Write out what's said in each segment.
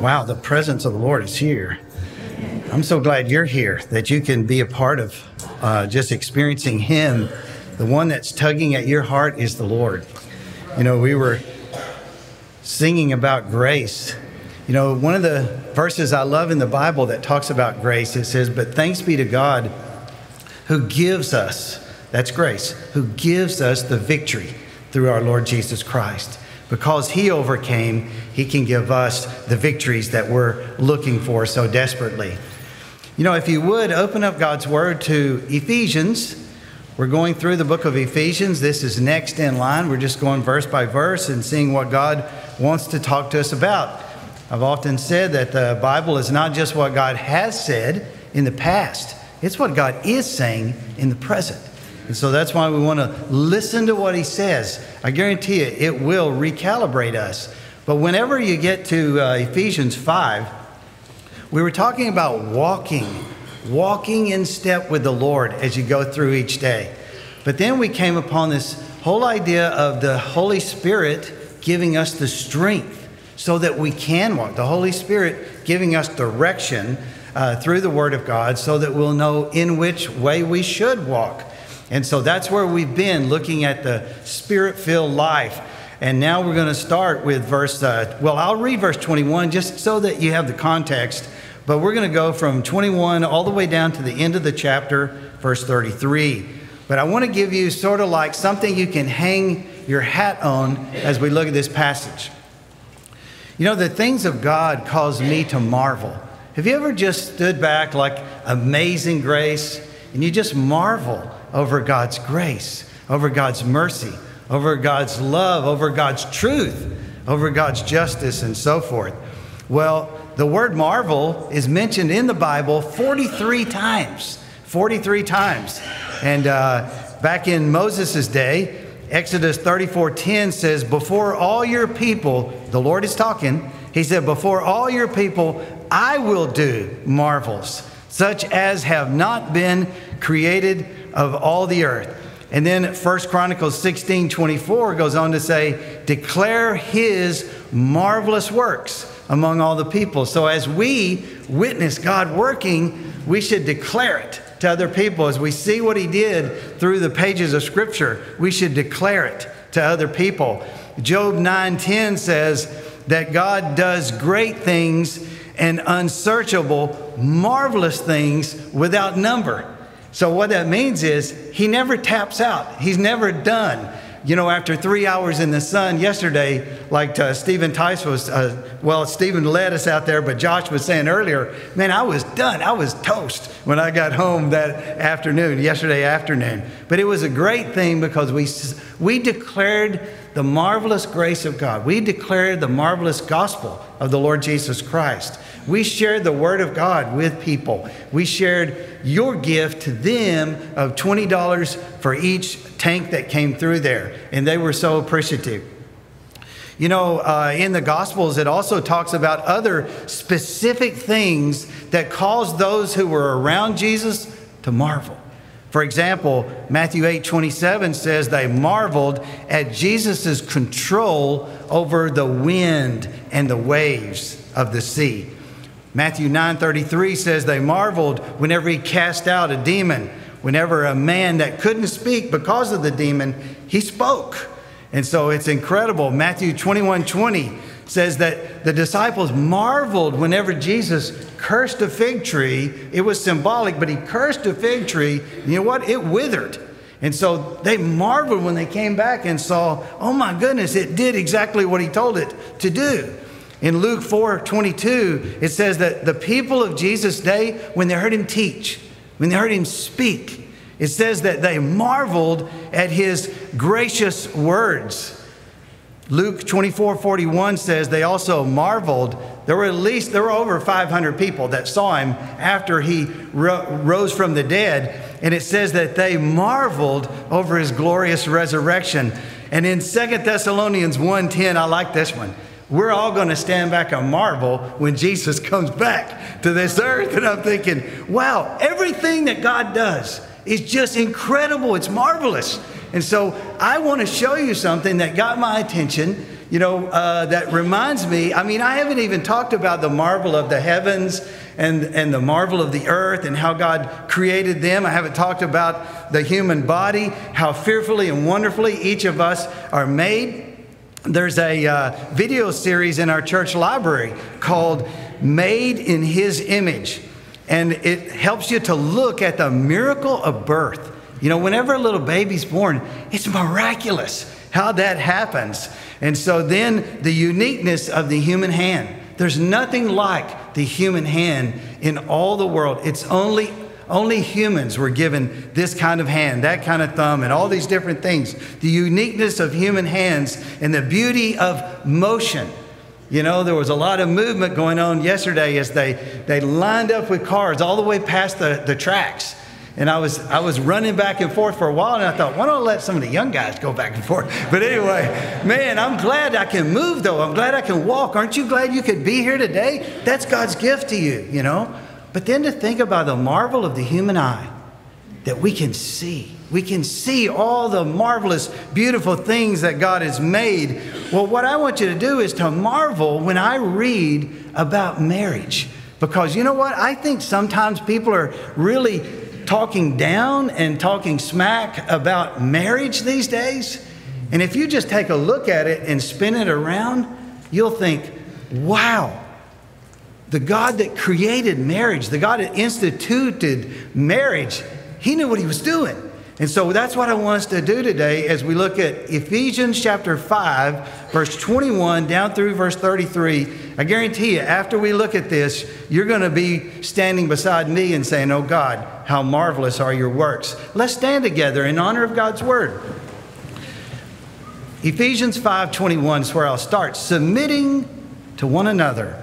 Wow, the presence of the Lord is here. I'm so glad you're here, that you can be a part of uh, just experiencing Him. The one that's tugging at your heart is the Lord. You know, we were singing about grace. You know, one of the verses I love in the Bible that talks about grace, it says, But thanks be to God who gives us, that's grace, who gives us the victory through our Lord Jesus Christ. Because he overcame, he can give us the victories that we're looking for so desperately. You know, if you would open up God's word to Ephesians, we're going through the book of Ephesians. This is next in line. We're just going verse by verse and seeing what God wants to talk to us about. I've often said that the Bible is not just what God has said in the past, it's what God is saying in the present. And so that's why we want to listen to what he says. I guarantee you, it will recalibrate us. But whenever you get to uh, Ephesians 5, we were talking about walking, walking in step with the Lord as you go through each day. But then we came upon this whole idea of the Holy Spirit giving us the strength so that we can walk. The Holy Spirit giving us direction uh, through the Word of God so that we'll know in which way we should walk. And so that's where we've been looking at the spirit filled life. And now we're going to start with verse, uh, well, I'll read verse 21 just so that you have the context. But we're going to go from 21 all the way down to the end of the chapter, verse 33. But I want to give you sort of like something you can hang your hat on as we look at this passage. You know, the things of God cause me to marvel. Have you ever just stood back like amazing grace and you just marvel over God's grace, over God's mercy, over God's love, over God's truth, over God's justice, and so forth. Well, the word marvel is mentioned in the Bible 43 times. 43 times. And uh, back in Moses' day, Exodus 34:10 says, "Before all your people, the Lord is talking. He said, "Before all your people, I will do marvels, such as have not been created of all the earth. And then 1 Chronicles 16 24 goes on to say, declare his marvelous works among all the people. So as we witness God working, we should declare it to other people. As we see what he did through the pages of Scripture, we should declare it to other people. Job 9:10 says that God does great things and unsearchable, marvelous things without number. So, what that means is he never taps out, he's never done. You know, after three hours in the sun yesterday, like uh, Stephen Tice was, uh, well, Stephen led us out there, but Josh was saying earlier, man, I was done. I was toast when I got home that afternoon, yesterday afternoon. But it was a great thing because we, we declared the marvelous grace of God. We declared the marvelous gospel of the Lord Jesus Christ. We shared the word of God with people. We shared your gift to them of $20 for each tank that came through there, and they were so appreciative. You know, uh, in the Gospels, it also talks about other specific things that caused those who were around Jesus to marvel. For example, Matthew 8 27 says they marveled at Jesus' control over the wind and the waves of the sea. Matthew 9:33 says they marveled whenever he cast out a demon. Whenever a man that couldn't speak because of the demon, he spoke. And so it's incredible. Matthew 21:20 20 says that the disciples marveled whenever Jesus cursed a fig tree. It was symbolic, but he cursed a fig tree. You know what? It withered. And so they marveled when they came back and saw, oh my goodness, it did exactly what he told it to do. In Luke 4 22, it says that the people of Jesus' day, when they heard him teach, when they heard him speak, it says that they marveled at his gracious words. Luke 24 41 says they also marveled. There were at least, there were over 500 people that saw him after he ro- rose from the dead. And it says that they marveled over his glorious resurrection. And in Second Thessalonians 1:10, I like this one. We're all going to stand back and marvel when Jesus comes back to this earth. And I'm thinking, wow, everything that God does is just incredible. It's marvelous. And so I want to show you something that got my attention you know, uh, that reminds me. I mean, I haven't even talked about the marvel of the heavens and, and the marvel of the earth and how God created them. I haven't talked about the human body, how fearfully and wonderfully each of us are made. There's a uh, video series in our church library called Made in His Image. And it helps you to look at the miracle of birth. You know, whenever a little baby's born, it's miraculous how that happens. And so then the uniqueness of the human hand. There's nothing like the human hand in all the world. It's only only humans were given this kind of hand, that kind of thumb, and all these different things. The uniqueness of human hands and the beauty of motion. You know, there was a lot of movement going on yesterday as they, they lined up with cars all the way past the, the tracks. And I was, I was running back and forth for a while, and I thought, why don't I let some of the young guys go back and forth? But anyway, man, I'm glad I can move, though. I'm glad I can walk. Aren't you glad you could be here today? That's God's gift to you, you know? But then to think about the marvel of the human eye that we can see. We can see all the marvelous, beautiful things that God has made. Well, what I want you to do is to marvel when I read about marriage. Because you know what? I think sometimes people are really talking down and talking smack about marriage these days. And if you just take a look at it and spin it around, you'll think, wow, the God that created marriage, the God that instituted marriage, he knew what he was doing. And so that's what I want us to do today as we look at Ephesians chapter 5, verse 21 down through verse 33. I guarantee you, after we look at this, you're going to be standing beside me and saying, Oh God, how marvelous are your works. Let's stand together in honor of God's word. Ephesians 5:21 is where I'll start. Submitting to one another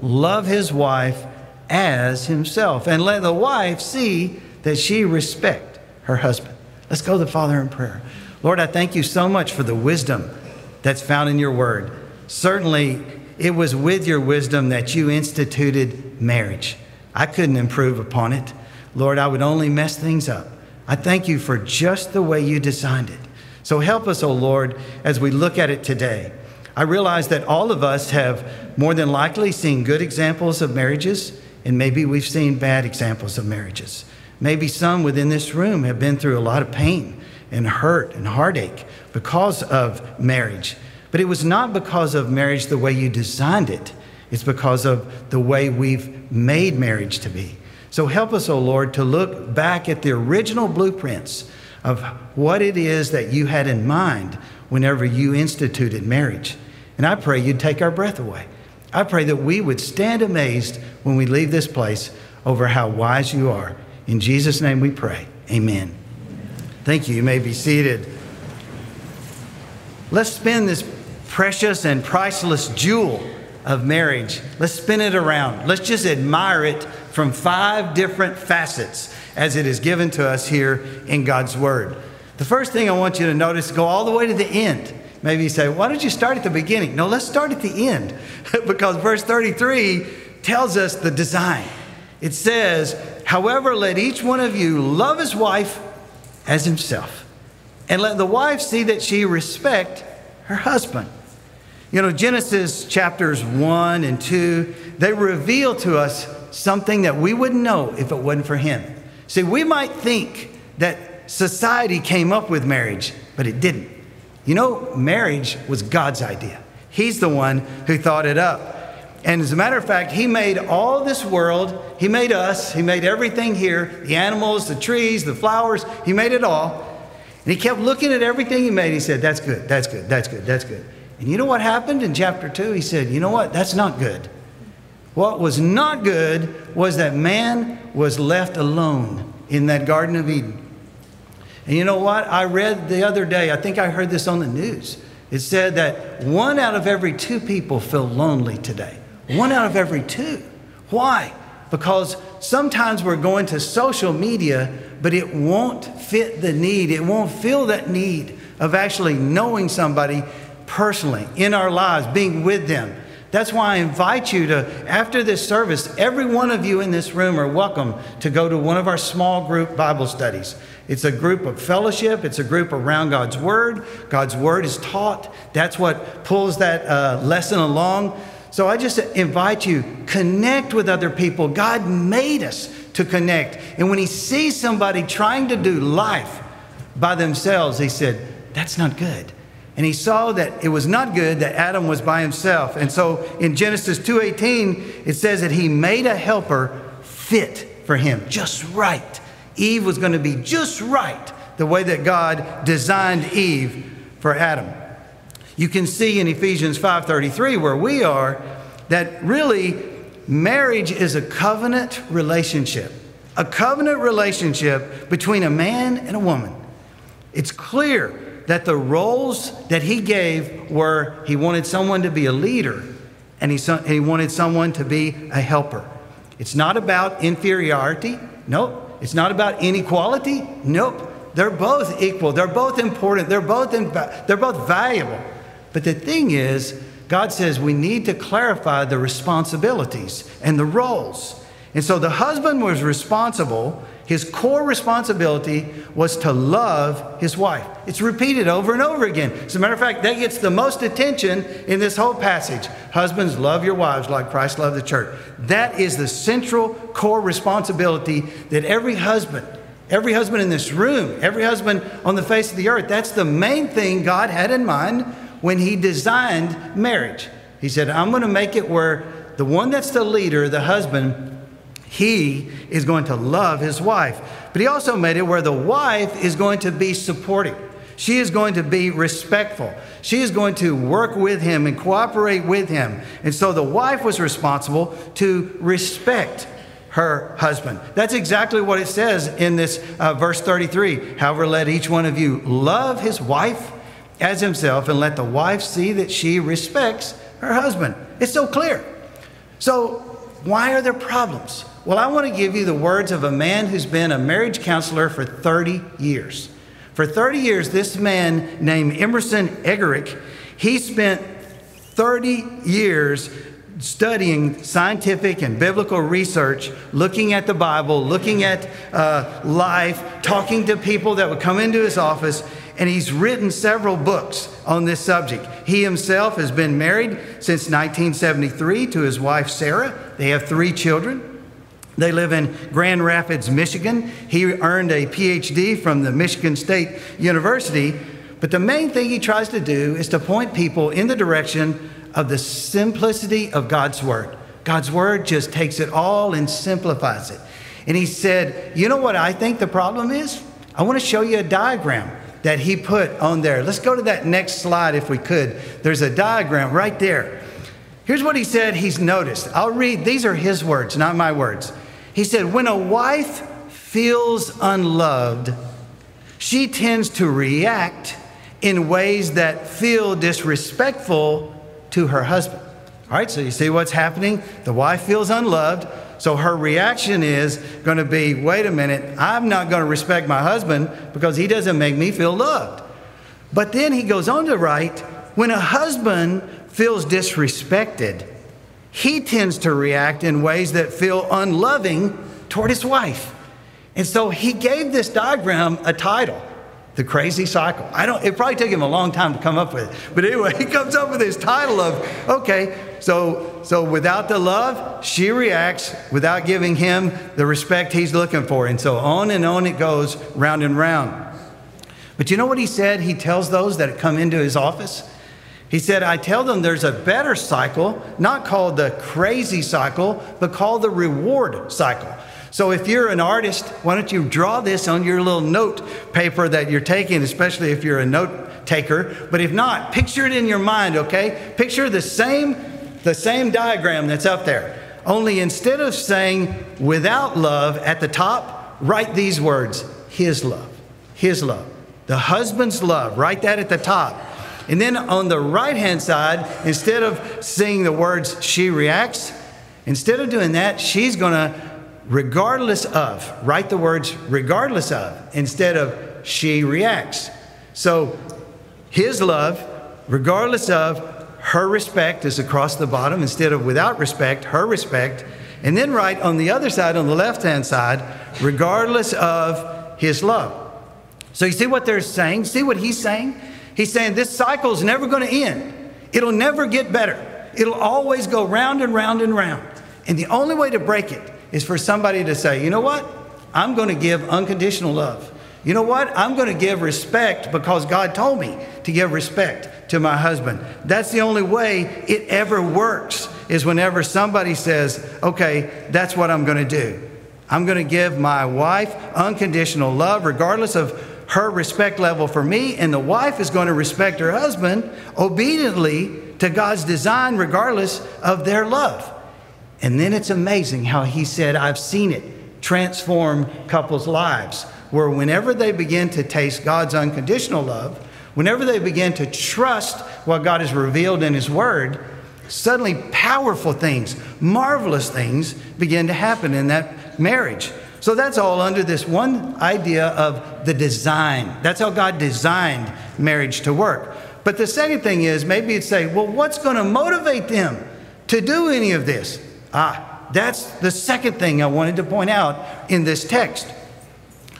love his wife as himself, and let the wife see that she respect her husband. Let's go to the Father in prayer. Lord, I thank you so much for the wisdom that's found in your word. Certainly, it was with your wisdom that you instituted marriage. I couldn't improve upon it. Lord, I would only mess things up. I thank you for just the way you designed it. So help us, O oh Lord, as we look at it today. I realize that all of us have more than likely seen good examples of marriages, and maybe we've seen bad examples of marriages. Maybe some within this room have been through a lot of pain and hurt and heartache because of marriage. But it was not because of marriage the way you designed it, it's because of the way we've made marriage to be. So help us, O oh Lord, to look back at the original blueprints of what it is that you had in mind whenever you instituted marriage. And I pray you'd take our breath away. I pray that we would stand amazed when we leave this place over how wise you are in Jesus' name we pray. Amen. Thank you. You may be seated. Let's spin this precious and priceless jewel of marriage. Let's spin it around. Let's just admire it from five different facets as it is given to us here in God's Word. The first thing I want you to notice go all the way to the end. Maybe you say, why don't you start at the beginning? No, let's start at the end because verse 33 tells us the design. It says, however, let each one of you love his wife as himself, and let the wife see that she respect her husband. You know, Genesis chapters 1 and 2, they reveal to us something that we wouldn't know if it wasn't for him. See, we might think that society came up with marriage, but it didn't. You know, marriage was God's idea. He's the one who thought it up. And as a matter of fact, He made all this world. He made us. He made everything here the animals, the trees, the flowers. He made it all. And He kept looking at everything He made. He said, That's good, that's good, that's good, that's good. And you know what happened in chapter 2? He said, You know what? That's not good. What was not good was that man was left alone in that Garden of Eden. And you know what? I read the other day, I think I heard this on the news. It said that one out of every two people feel lonely today. One out of every two. Why? Because sometimes we're going to social media, but it won't fit the need. It won't fill that need of actually knowing somebody personally in our lives, being with them. That's why I invite you to, after this service, every one of you in this room are welcome to go to one of our small group Bible studies. It's a group of fellowship, it's a group around God's Word. God's Word is taught. That's what pulls that uh, lesson along. So I just invite you, connect with other people. God made us to connect. And when He sees somebody trying to do life by themselves, He said, That's not good and he saw that it was not good that Adam was by himself. And so in Genesis 2:18 it says that he made a helper fit for him, just right. Eve was going to be just right the way that God designed Eve for Adam. You can see in Ephesians 5:33 where we are that really marriage is a covenant relationship. A covenant relationship between a man and a woman. It's clear that the roles that he gave were he wanted someone to be a leader and he, he wanted someone to be a helper. It's not about inferiority. Nope. It's not about inequality. Nope. They're both equal. They're both important. They're both, they're both valuable. But the thing is, God says we need to clarify the responsibilities and the roles. And so the husband was responsible his core responsibility was to love his wife. It's repeated over and over again. As a matter of fact, that gets the most attention in this whole passage. Husbands, love your wives like Christ loved the church. That is the central core responsibility that every husband, every husband in this room, every husband on the face of the earth, that's the main thing God had in mind when He designed marriage. He said, I'm going to make it where the one that's the leader, the husband, he is going to love his wife. But he also made it where the wife is going to be supportive. She is going to be respectful. She is going to work with him and cooperate with him. And so the wife was responsible to respect her husband. That's exactly what it says in this uh, verse 33. However, let each one of you love his wife as himself, and let the wife see that she respects her husband. It's so clear. So, why are there problems? Well, I want to give you the words of a man who's been a marriage counselor for 30 years. For 30 years, this man named Emerson Eggerichs, he spent 30 years studying scientific and biblical research, looking at the Bible, looking at uh, life, talking to people that would come into his office, and he's written several books on this subject. He himself has been married since 1973 to his wife Sarah. They have three children. They live in Grand Rapids, Michigan. He earned a PhD from the Michigan State University. But the main thing he tries to do is to point people in the direction of the simplicity of God's Word. God's Word just takes it all and simplifies it. And he said, You know what I think the problem is? I want to show you a diagram that he put on there. Let's go to that next slide if we could. There's a diagram right there. Here's what he said he's noticed. I'll read, these are his words, not my words. He said, When a wife feels unloved, she tends to react in ways that feel disrespectful to her husband. All right, so you see what's happening? The wife feels unloved, so her reaction is going to be wait a minute, I'm not going to respect my husband because he doesn't make me feel loved. But then he goes on to write, When a husband feels disrespected, he tends to react in ways that feel unloving toward his wife. And so he gave this diagram a title, The Crazy Cycle. I don't it probably took him a long time to come up with it. But anyway, he comes up with this title of, okay, so so without the love, she reacts without giving him the respect he's looking for. And so on and on it goes, round and round. But you know what he said? He tells those that come into his office. He said, I tell them there's a better cycle, not called the crazy cycle, but called the reward cycle. So if you're an artist, why don't you draw this on your little note paper that you're taking, especially if you're a note taker. But if not, picture it in your mind, okay? Picture the same, the same diagram that's up there. Only instead of saying without love at the top, write these words His love. His love. The husband's love. Write that at the top. And then on the right hand side, instead of seeing the words she reacts, instead of doing that, she's going to, regardless of, write the words regardless of instead of she reacts. So his love, regardless of, her respect is across the bottom instead of without respect, her respect. And then write on the other side, on the left hand side, regardless of his love. So you see what they're saying? See what he's saying? He's saying this cycle is never going to end. It'll never get better. It'll always go round and round and round. And the only way to break it is for somebody to say, you know what? I'm going to give unconditional love. You know what? I'm going to give respect because God told me to give respect to my husband. That's the only way it ever works is whenever somebody says, okay, that's what I'm going to do. I'm going to give my wife unconditional love regardless of her respect level for me, and the wife is going to respect her husband obediently to God's design, regardless of their love. And then it's amazing how he said, I've seen it transform couples' lives, where whenever they begin to taste God's unconditional love, whenever they begin to trust what God has revealed in His Word, suddenly powerful things, marvelous things begin to happen in that marriage. So that's all under this one idea of the design. That's how God designed marriage to work. But the second thing is maybe you'd say, well, what's going to motivate them to do any of this? Ah, that's the second thing I wanted to point out in this text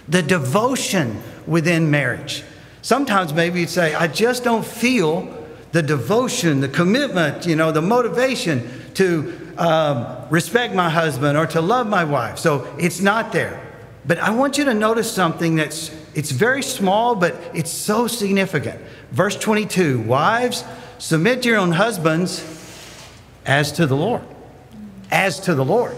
the devotion within marriage. Sometimes maybe you'd say, I just don't feel the devotion, the commitment, you know, the motivation to um, respect my husband or to love my wife. So it's not there. But I want you to notice something that's it's very small, but it's so significant. Verse 22 Wives, submit to your own husbands as to the Lord. As to the Lord.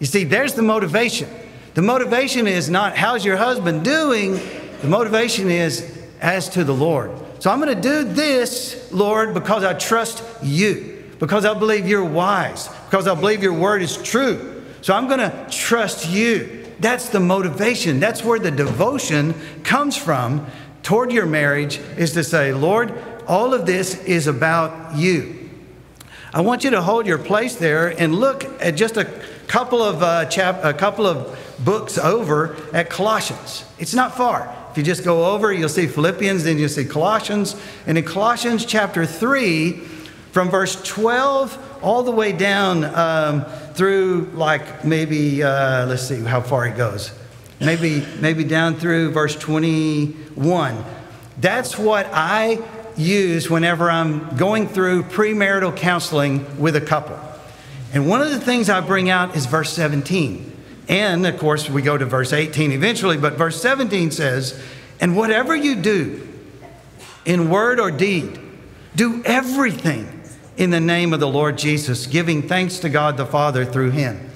You see, there's the motivation. The motivation is not how's your husband doing, the motivation is as to the Lord. So I'm going to do this, Lord, because I trust you because I believe you're wise, because I believe your word is true. So I'm going to trust you. That's the motivation. That's where the devotion comes from toward your marriage is to say, Lord, all of this is about you. I want you to hold your place there and look at just a couple of uh, chap- a couple of books over at Colossians. It's not far. If you just go over, you'll see Philippians, then you'll see Colossians. And in Colossians chapter 3, from verse 12 all the way down um, through like maybe uh, let's see how far it goes. Maybe maybe down through verse 21 that's what i use whenever i'm going through premarital counseling with a couple. And one of the things i bring out is verse 17 and of course we go to verse 18 eventually but verse 17 says and whatever you do in word or deed do everything in the name of the Lord Jesus, giving thanks to God the Father through him.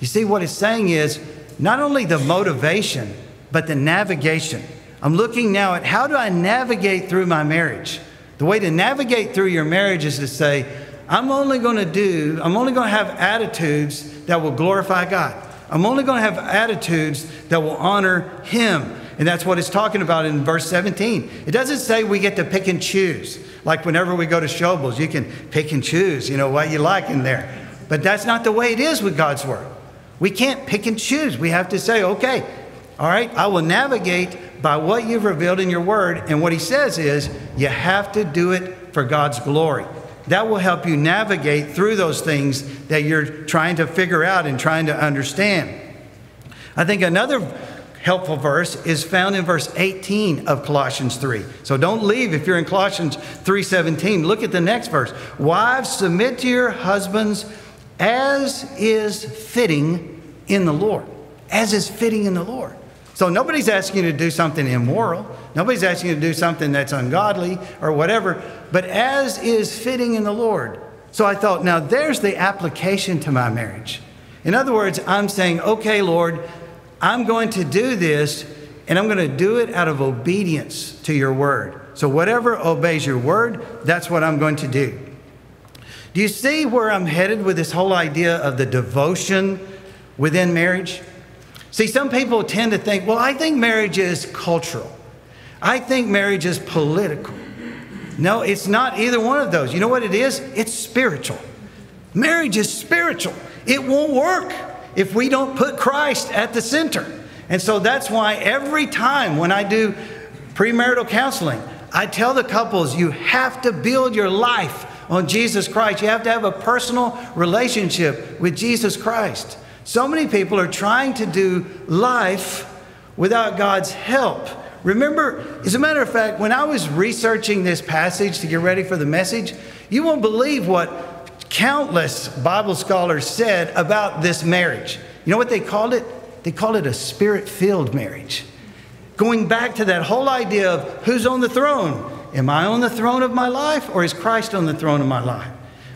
You see, what it's saying is not only the motivation, but the navigation. I'm looking now at how do I navigate through my marriage? The way to navigate through your marriage is to say, I'm only going to do, I'm only going to have attitudes that will glorify God. I'm only going to have attitudes that will honor Him. And that's what it's talking about in verse 17. It doesn't say we get to pick and choose. Like whenever we go to Schobel's, you can pick and choose, you know, what you like in there. But that's not the way it is with God's Word. We can't pick and choose. We have to say, okay, all right, I will navigate by what you've revealed in your Word. And what He says is, you have to do it for God's glory. That will help you navigate through those things that you're trying to figure out and trying to understand. I think another helpful verse is found in verse 18 of Colossians 3. So don't leave if you're in Colossians 3:17. Look at the next verse. Wives, submit to your husbands as is fitting in the Lord. As is fitting in the Lord. So nobody's asking you to do something immoral. Nobody's asking you to do something that's ungodly or whatever, but as is fitting in the Lord. So I thought, now there's the application to my marriage. In other words, I'm saying, okay, Lord, I'm going to do this and I'm going to do it out of obedience to your word. So whatever obeys your word, that's what I'm going to do. Do you see where I'm headed with this whole idea of the devotion within marriage? See, some people tend to think, well, I think marriage is cultural. I think marriage is political. No, it's not either one of those. You know what it is? It's spiritual. Marriage is spiritual. It won't work if we don't put Christ at the center. And so that's why every time when I do premarital counseling, I tell the couples you have to build your life on Jesus Christ. You have to have a personal relationship with Jesus Christ. So many people are trying to do life without God's help. Remember, as a matter of fact, when I was researching this passage to get ready for the message, you won't believe what countless Bible scholars said about this marriage. You know what they called it? They called it a spirit filled marriage. Going back to that whole idea of who's on the throne. Am I on the throne of my life or is Christ on the throne of my life?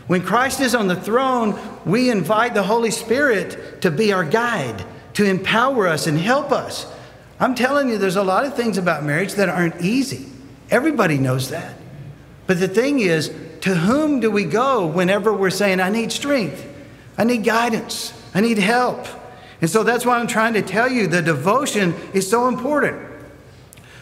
When Christ is on the throne, we invite the Holy Spirit to be our guide, to empower us and help us. I'm telling you, there's a lot of things about marriage that aren't easy. Everybody knows that. But the thing is, to whom do we go whenever we're saying, I need strength, I need guidance, I need help? And so that's why I'm trying to tell you the devotion is so important.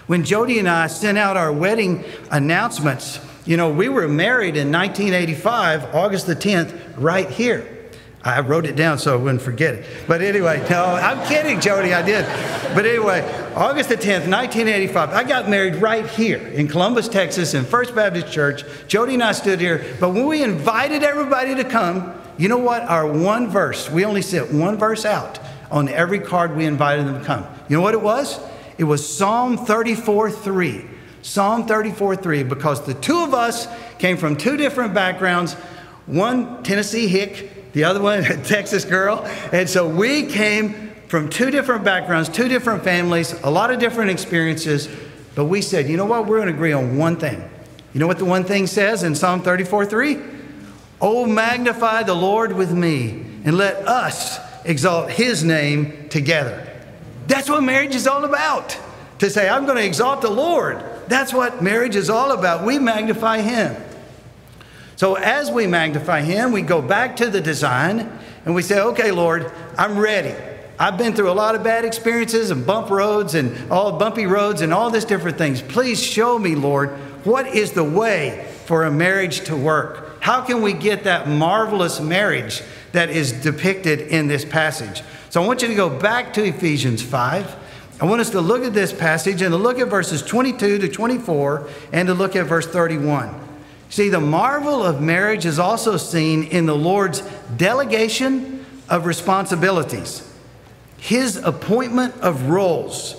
When Jody and I sent out our wedding announcements, you know, we were married in 1985, August the 10th, right here. I wrote it down so I wouldn't forget it. But anyway, no, I'm kidding, Jody, I did. But anyway, August the 10th, 1985, I got married right here in Columbus, Texas, in First Baptist Church. Jody and I stood here. But when we invited everybody to come, you know what? Our one verse, we only sent one verse out on every card we invited them to come. You know what it was? It was Psalm 34 3. Psalm 34 3, because the two of us came from two different backgrounds one Tennessee hick, the other one Texas girl. And so we came from two different backgrounds, two different families, a lot of different experiences. But we said, you know what? We're going to agree on one thing. You know what the one thing says in Psalm 34 3? Oh, magnify the Lord with me, and let us exalt his name together. That's what marriage is all about. To say, I'm going to exalt the Lord. That's what marriage is all about. We magnify him. So as we magnify him, we go back to the design and we say, okay, Lord, I'm ready. I've been through a lot of bad experiences and bump roads and all bumpy roads and all these different things. Please show me, Lord, what is the way for a marriage to work? How can we get that marvelous marriage that is depicted in this passage? So I want you to go back to Ephesians 5. I want us to look at this passage and to look at verses 22 to 24 and to look at verse 31. See, the marvel of marriage is also seen in the Lord's delegation of responsibilities, His appointment of roles.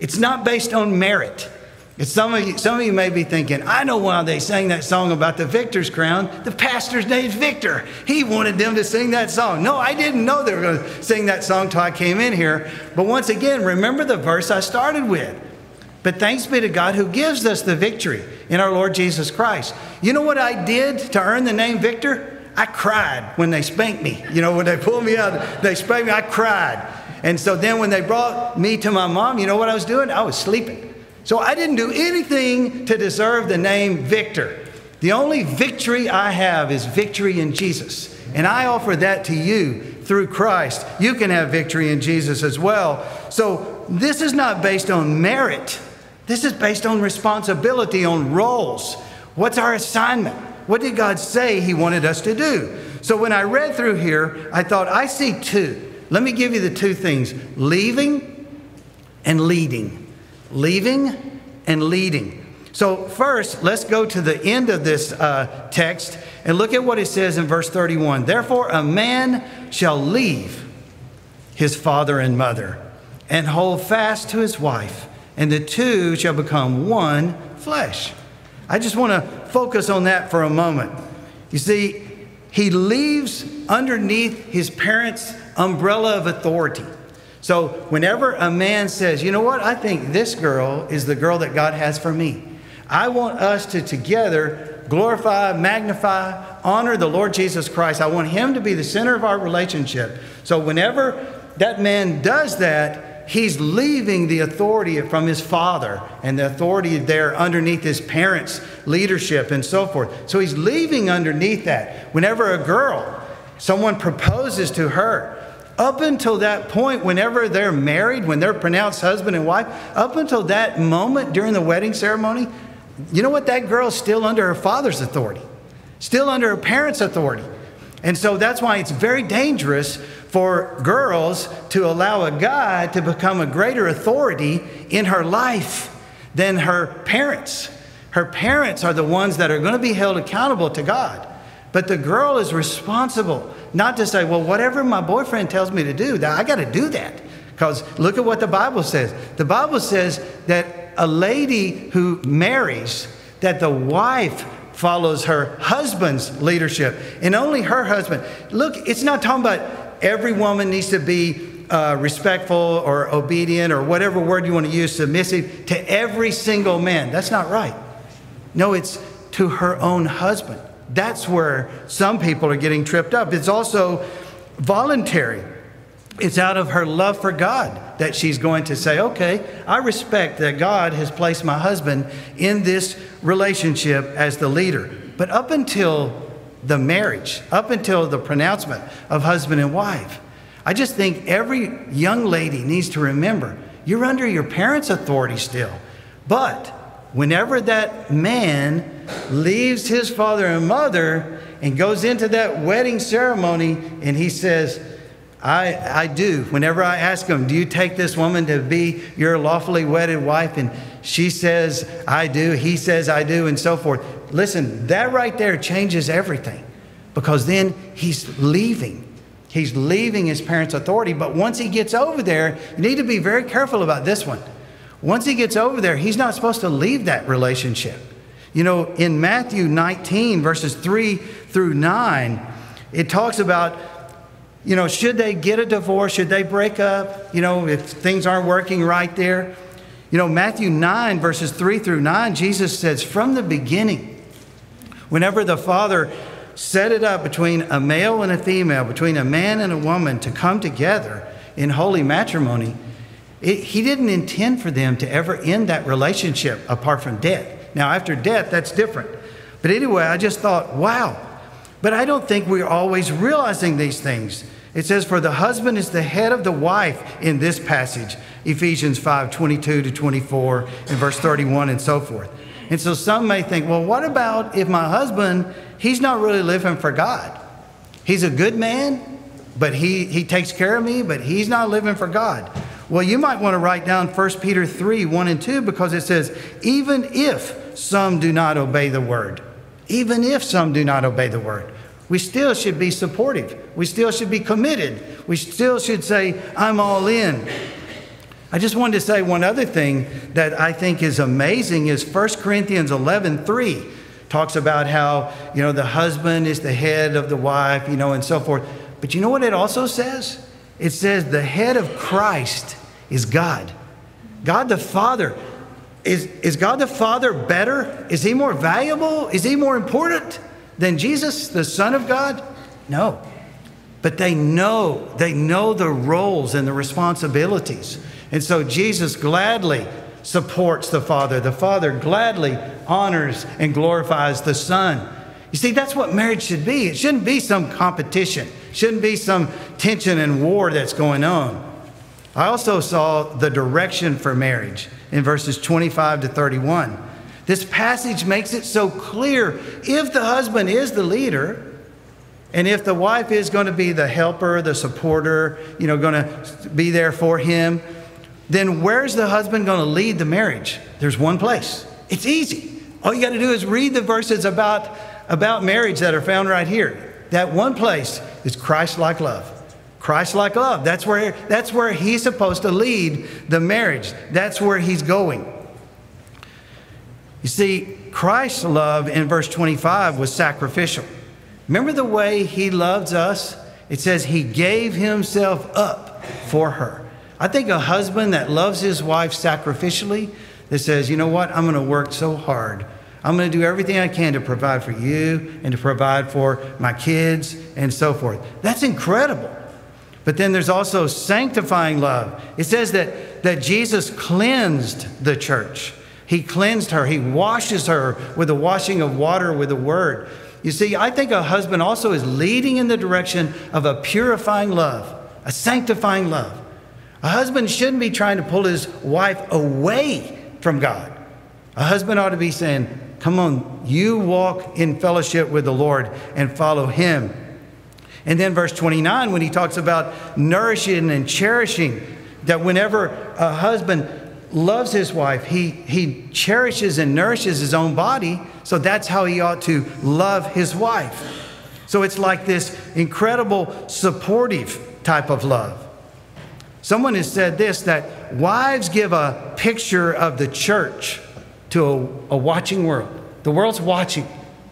It's not based on merit. It's some of you, some of you may be thinking, I know why they sang that song about the victor's crown. The pastor's name's Victor. He wanted them to sing that song. No, I didn't know they were going to sing that song till I came in here. But once again, remember the verse I started with. But thanks be to God who gives us the victory in our Lord Jesus Christ. You know what I did to earn the name Victor? I cried when they spanked me. You know, when they pulled me out, they spanked me, I cried. And so then when they brought me to my mom, you know what I was doing? I was sleeping. So I didn't do anything to deserve the name Victor. The only victory I have is victory in Jesus. And I offer that to you through Christ. You can have victory in Jesus as well. So this is not based on merit. This is based on responsibility, on roles. What's our assignment? What did God say He wanted us to do? So when I read through here, I thought, I see two. Let me give you the two things leaving and leading leaving and leading. So, first, let's go to the end of this uh, text and look at what it says in verse 31. Therefore, a man shall leave his father and mother and hold fast to his wife, and the two shall become one flesh. I just want to focus on that for a moment. You see, he leaves underneath his parents' umbrella of authority. So, whenever a man says, you know what, I think this girl is the girl that God has for me, I want us to together glorify, magnify, honor the Lord Jesus Christ. I want him to be the center of our relationship. So, whenever that man does that, he's leaving the authority from his father and the authority there underneath his parents' leadership and so forth. So he's leaving underneath that. Whenever a girl, someone proposes to her, up until that point, whenever they're married, when they're pronounced husband and wife, up until that moment during the wedding ceremony, you know what? That girl's still under her father's authority, still under her parents' authority. And so that's why it's very dangerous for girls to allow a guy to become a greater authority in her life than her parents. Her parents are the ones that are going to be held accountable to God. But the girl is responsible not to say, well, whatever my boyfriend tells me to do, I got to do that. Because look at what the Bible says. The Bible says that a lady who marries, that the wife follows her husband's leadership and only her husband. Look, it's not talking about every woman needs to be uh, respectful or obedient or whatever word you want to use, submissive to every single man. That's not right. No, it's to her own husband. That's where some people are getting tripped up. It's also voluntary. It's out of her love for God that she's going to say, okay, I respect that God has placed my husband in this relationship as the leader. But up until the marriage, up until the pronouncement of husband and wife. I just think every young lady needs to remember you're under your parents' authority still. But whenever that man leaves his father and mother and goes into that wedding ceremony and he says, I, I do. Whenever I ask him, Do you take this woman to be your lawfully wedded wife? And she says, I do. He says, I do, and so forth. Listen, that right there changes everything because then he's leaving. He's leaving his parents' authority. But once he gets over there, you need to be very careful about this one. Once he gets over there, he's not supposed to leave that relationship. You know, in Matthew 19, verses 3 through 9, it talks about, you know, should they get a divorce? Should they break up? You know, if things aren't working right there. You know, Matthew 9, verses 3 through 9, Jesus says, from the beginning, Whenever the Father set it up between a male and a female, between a man and a woman to come together in holy matrimony, it, he didn't intend for them to ever end that relationship apart from death. Now, after death, that's different. But anyway, I just thought, wow. But I don't think we're always realizing these things. It says, For the husband is the head of the wife in this passage, Ephesians 5 22 to 24, and verse 31, and so forth. And so some may think, well, what about if my husband, he's not really living for God? He's a good man, but he, he takes care of me, but he's not living for God. Well, you might want to write down 1 Peter 3 1 and 2 because it says, even if some do not obey the word, even if some do not obey the word, we still should be supportive. We still should be committed. We still should say, I'm all in. I just wanted to say one other thing that I think is amazing is 1 Corinthians 11 3 talks about how, you know, the husband is the head of the wife, you know, and so forth. But you know what it also says? It says the head of Christ is God. God the Father. Is, is God the Father better? Is he more valuable? Is he more important than Jesus, the Son of God? No. But they know, they know the roles and the responsibilities. And so Jesus gladly supports the Father. The Father gladly honors and glorifies the Son. You see, that's what marriage should be. It shouldn't be some competition, it shouldn't be some tension and war that's going on. I also saw the direction for marriage in verses 25 to 31. This passage makes it so clear if the husband is the leader, and if the wife is going to be the helper, the supporter, you know, going to be there for him, then where's the husband going to lead the marriage? There's one place It's easy. All you got to do is read the verses about, about marriage that are found right here. That one place is Christ like love. Christ like love. That's where, that's where he's supposed to lead the marriage. That's where he's going. You see, Christ's love in verse 25 was sacrificial. Remember the way he loves us? It says he gave himself up for her. I think a husband that loves his wife sacrificially, that says, you know what, I'm going to work so hard. I'm going to do everything I can to provide for you and to provide for my kids and so forth. That's incredible. But then there's also sanctifying love. It says that, that Jesus cleansed the church. He cleansed her. He washes her with the washing of water with the word. You see, I think a husband also is leading in the direction of a purifying love, a sanctifying love. A husband shouldn't be trying to pull his wife away from God. A husband ought to be saying, Come on, you walk in fellowship with the Lord and follow him. And then, verse 29, when he talks about nourishing and cherishing, that whenever a husband loves his wife, he, he cherishes and nourishes his own body. So that's how he ought to love his wife. So it's like this incredible supportive type of love. Someone has said this that wives give a picture of the church to a, a watching world. The world's watching.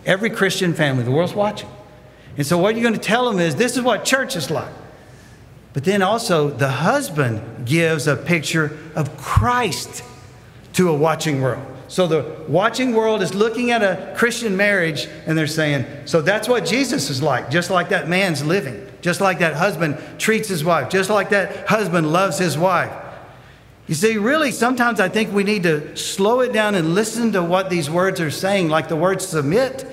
Every Christian family, the world's watching. And so, what you're going to tell them is this is what church is like. But then also, the husband gives a picture of Christ to a watching world. So the watching world is looking at a Christian marriage and they're saying, so that's what Jesus is like, just like that man's living, just like that husband treats his wife, just like that husband loves his wife. You see, really, sometimes I think we need to slow it down and listen to what these words are saying, like the word submit.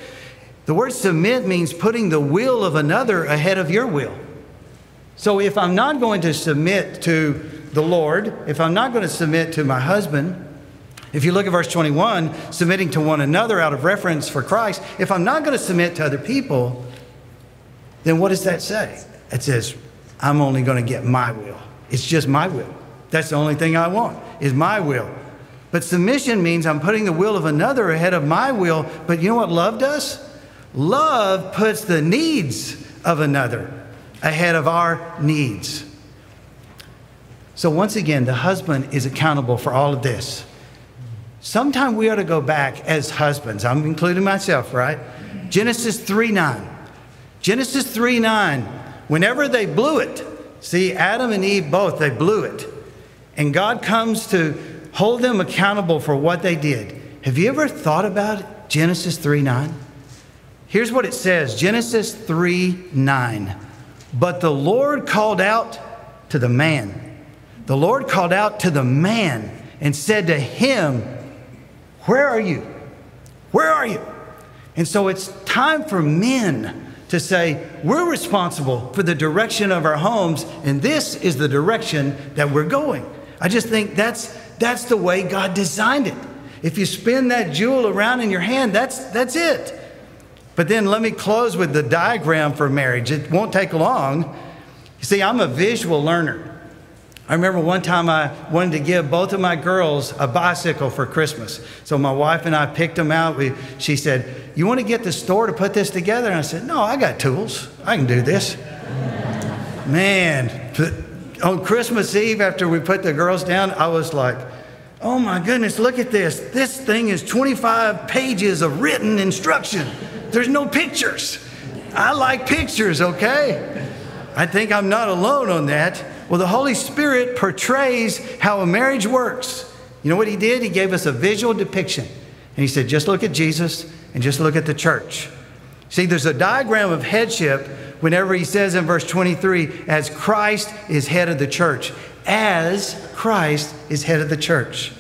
The word submit means putting the will of another ahead of your will. So if I'm not going to submit to the Lord, if I'm not going to submit to my husband, if you look at verse 21, submitting to one another out of reference for Christ, if I'm not going to submit to other people, then what does that say? It says, I'm only going to get my will. It's just my will. That's the only thing I want, is my will. But submission means I'm putting the will of another ahead of my will. But you know what love does? Love puts the needs of another ahead of our needs. So, once again, the husband is accountable for all of this. Sometime we ought to go back as husbands. I'm including myself, right? Genesis 3 9. Genesis 3 9. Whenever they blew it, see, Adam and Eve both, they blew it. And God comes to hold them accountable for what they did. Have you ever thought about? Genesis 3 9? Here's what it says Genesis 3 9. But the Lord called out to the man. The Lord called out to the man and said to him, Where are you? Where are you? And so it's time for men to say, We're responsible for the direction of our homes, and this is the direction that we're going. I just think that's, that's the way God designed it. If you spin that jewel around in your hand, that's, that's it. But then let me close with the diagram for marriage. It won't take long. You see, I'm a visual learner. I remember one time I wanted to give both of my girls a bicycle for Christmas. So my wife and I picked them out. We, she said, You want to get the store to put this together? And I said, No, I got tools. I can do this. Man, on Christmas Eve, after we put the girls down, I was like, Oh my goodness, look at this. This thing is 25 pages of written instruction. There's no pictures. I like pictures, okay? I think I'm not alone on that. Well, the Holy Spirit portrays how a marriage works. You know what He did? He gave us a visual depiction. And He said, just look at Jesus and just look at the church. See, there's a diagram of headship whenever He says in verse 23, as Christ is head of the church. As Christ is head of the church.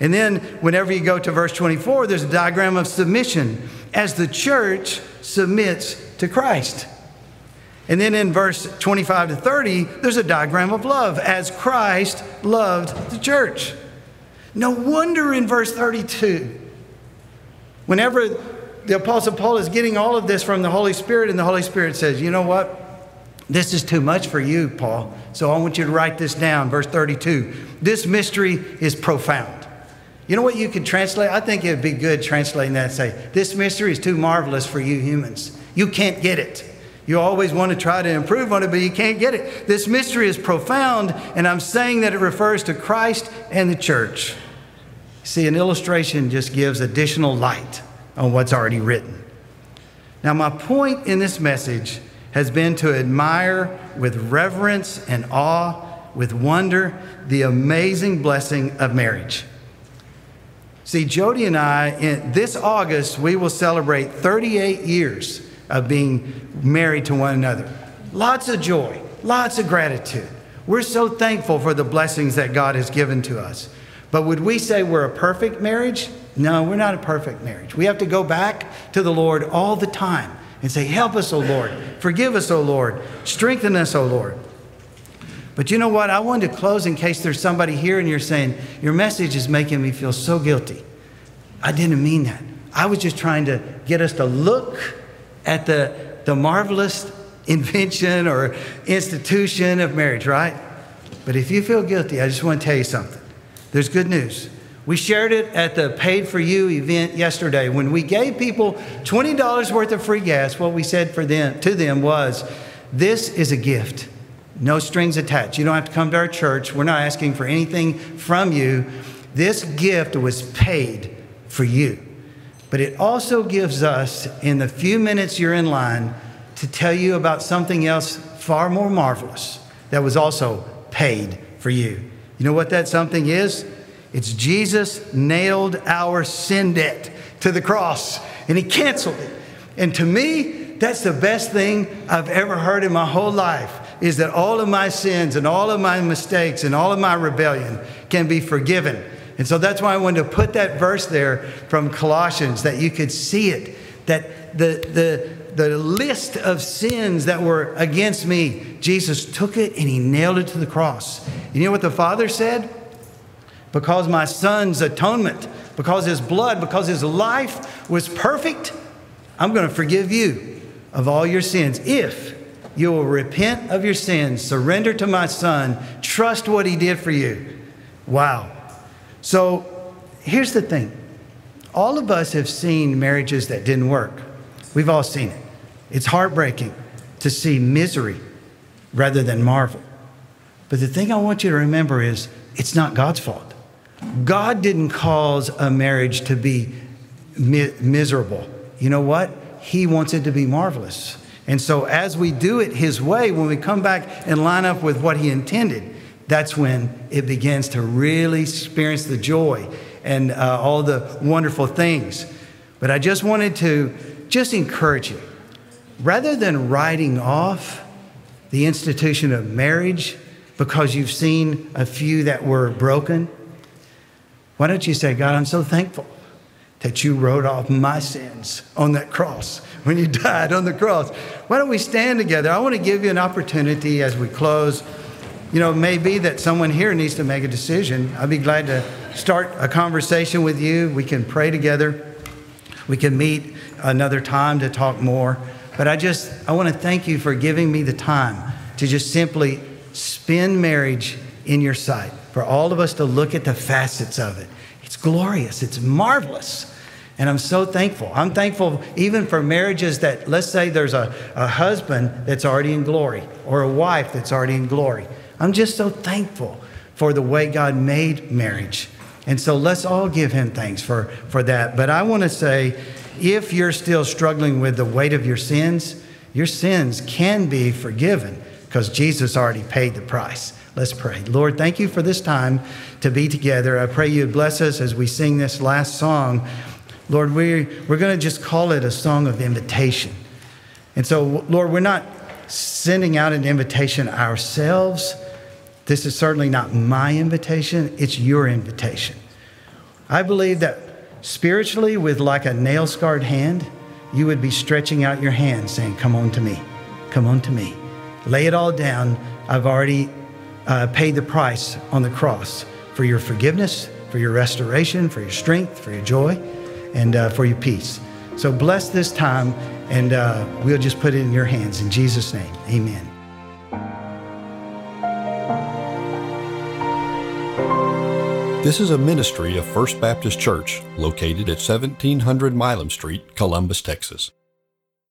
And then whenever you go to verse 24, there's a diagram of submission as the church submits to Christ. And then in verse 25 to 30, there's a diagram of love as Christ loved the church. No wonder in verse 32, whenever the Apostle Paul is getting all of this from the Holy Spirit, and the Holy Spirit says, You know what? This is too much for you, Paul. So I want you to write this down. Verse 32 This mystery is profound. You know what you could translate? I think it would be good translating that and say, This mystery is too marvelous for you humans. You can't get it. You always want to try to improve on it, but you can't get it. This mystery is profound, and I'm saying that it refers to Christ and the church. See, an illustration just gives additional light on what's already written. Now, my point in this message has been to admire with reverence and awe, with wonder, the amazing blessing of marriage. See, Jody and I, in this August, we will celebrate 38 years of being married to one another. Lots of joy, lots of gratitude. We're so thankful for the blessings that God has given to us. But would we say we're a perfect marriage? No, we're not a perfect marriage. We have to go back to the Lord all the time and say, Help us, O Lord. Forgive us, O Lord. Strengthen us, O Lord. But you know what? I wanted to close in case there's somebody here and you're saying, Your message is making me feel so guilty. I didn't mean that. I was just trying to get us to look at the, the marvelous invention or institution of marriage, right? But if you feel guilty, I just want to tell you something. There's good news. We shared it at the Paid for You event yesterday. When we gave people $20 worth of free gas, what we said for them, to them was, This is a gift. No strings attached. You don't have to come to our church. We're not asking for anything from you. This gift was paid for you. But it also gives us, in the few minutes you're in line, to tell you about something else far more marvelous that was also paid for you. You know what that something is? It's Jesus nailed our sin debt to the cross and he canceled it. And to me, that's the best thing I've ever heard in my whole life is that all of my sins and all of my mistakes and all of my rebellion can be forgiven and so that's why I wanted to put that verse there from Colossians that you could see it, that the, the, the list of sins that were against me, Jesus took it and he nailed it to the cross. You know what the Father said? Because my son's atonement, because his blood, because his life was perfect, I'm going to forgive you of all your sins if you will repent of your sins, surrender to my son, trust what he did for you. Wow. So here's the thing all of us have seen marriages that didn't work. We've all seen it. It's heartbreaking to see misery rather than marvel. But the thing I want you to remember is it's not God's fault. God didn't cause a marriage to be mi- miserable. You know what? He wants it to be marvelous. And so, as we do it His way, when we come back and line up with what He intended, that's when it begins to really experience the joy and uh, all the wonderful things. But I just wanted to just encourage you rather than writing off the institution of marriage because you've seen a few that were broken, why don't you say, God, I'm so thankful that you wrote off my sins on that cross when you died on the cross. Why don't we stand together? I want to give you an opportunity as we close you know, maybe that someone here needs to make a decision. I'd be glad to start a conversation with you. We can pray together. We can meet another time to talk more. But I just, I want to thank you for giving me the time to just simply spend marriage in your sight, for all of us to look at the facets of it. It's glorious, it's marvelous. And I'm so thankful. I'm thankful even for marriages that, let's say there's a, a husband that's already in glory or a wife that's already in glory. I'm just so thankful for the way God made marriage. And so let's all give him thanks for, for that. But I want to say if you're still struggling with the weight of your sins, your sins can be forgiven because Jesus already paid the price. Let's pray. Lord, thank you for this time to be together. I pray you bless us as we sing this last song. Lord, we, we're going to just call it a song of invitation. And so, Lord, we're not sending out an invitation ourselves this is certainly not my invitation, it's your invitation. I believe that spiritually, with like a nail scarred hand, you would be stretching out your hand saying, Come on to me, come on to me. Lay it all down. I've already uh, paid the price on the cross for your forgiveness, for your restoration, for your strength, for your joy, and uh, for your peace. So bless this time, and uh, we'll just put it in your hands. In Jesus' name, amen. This is a ministry of First Baptist Church located at 1700 Milam Street, Columbus, Texas.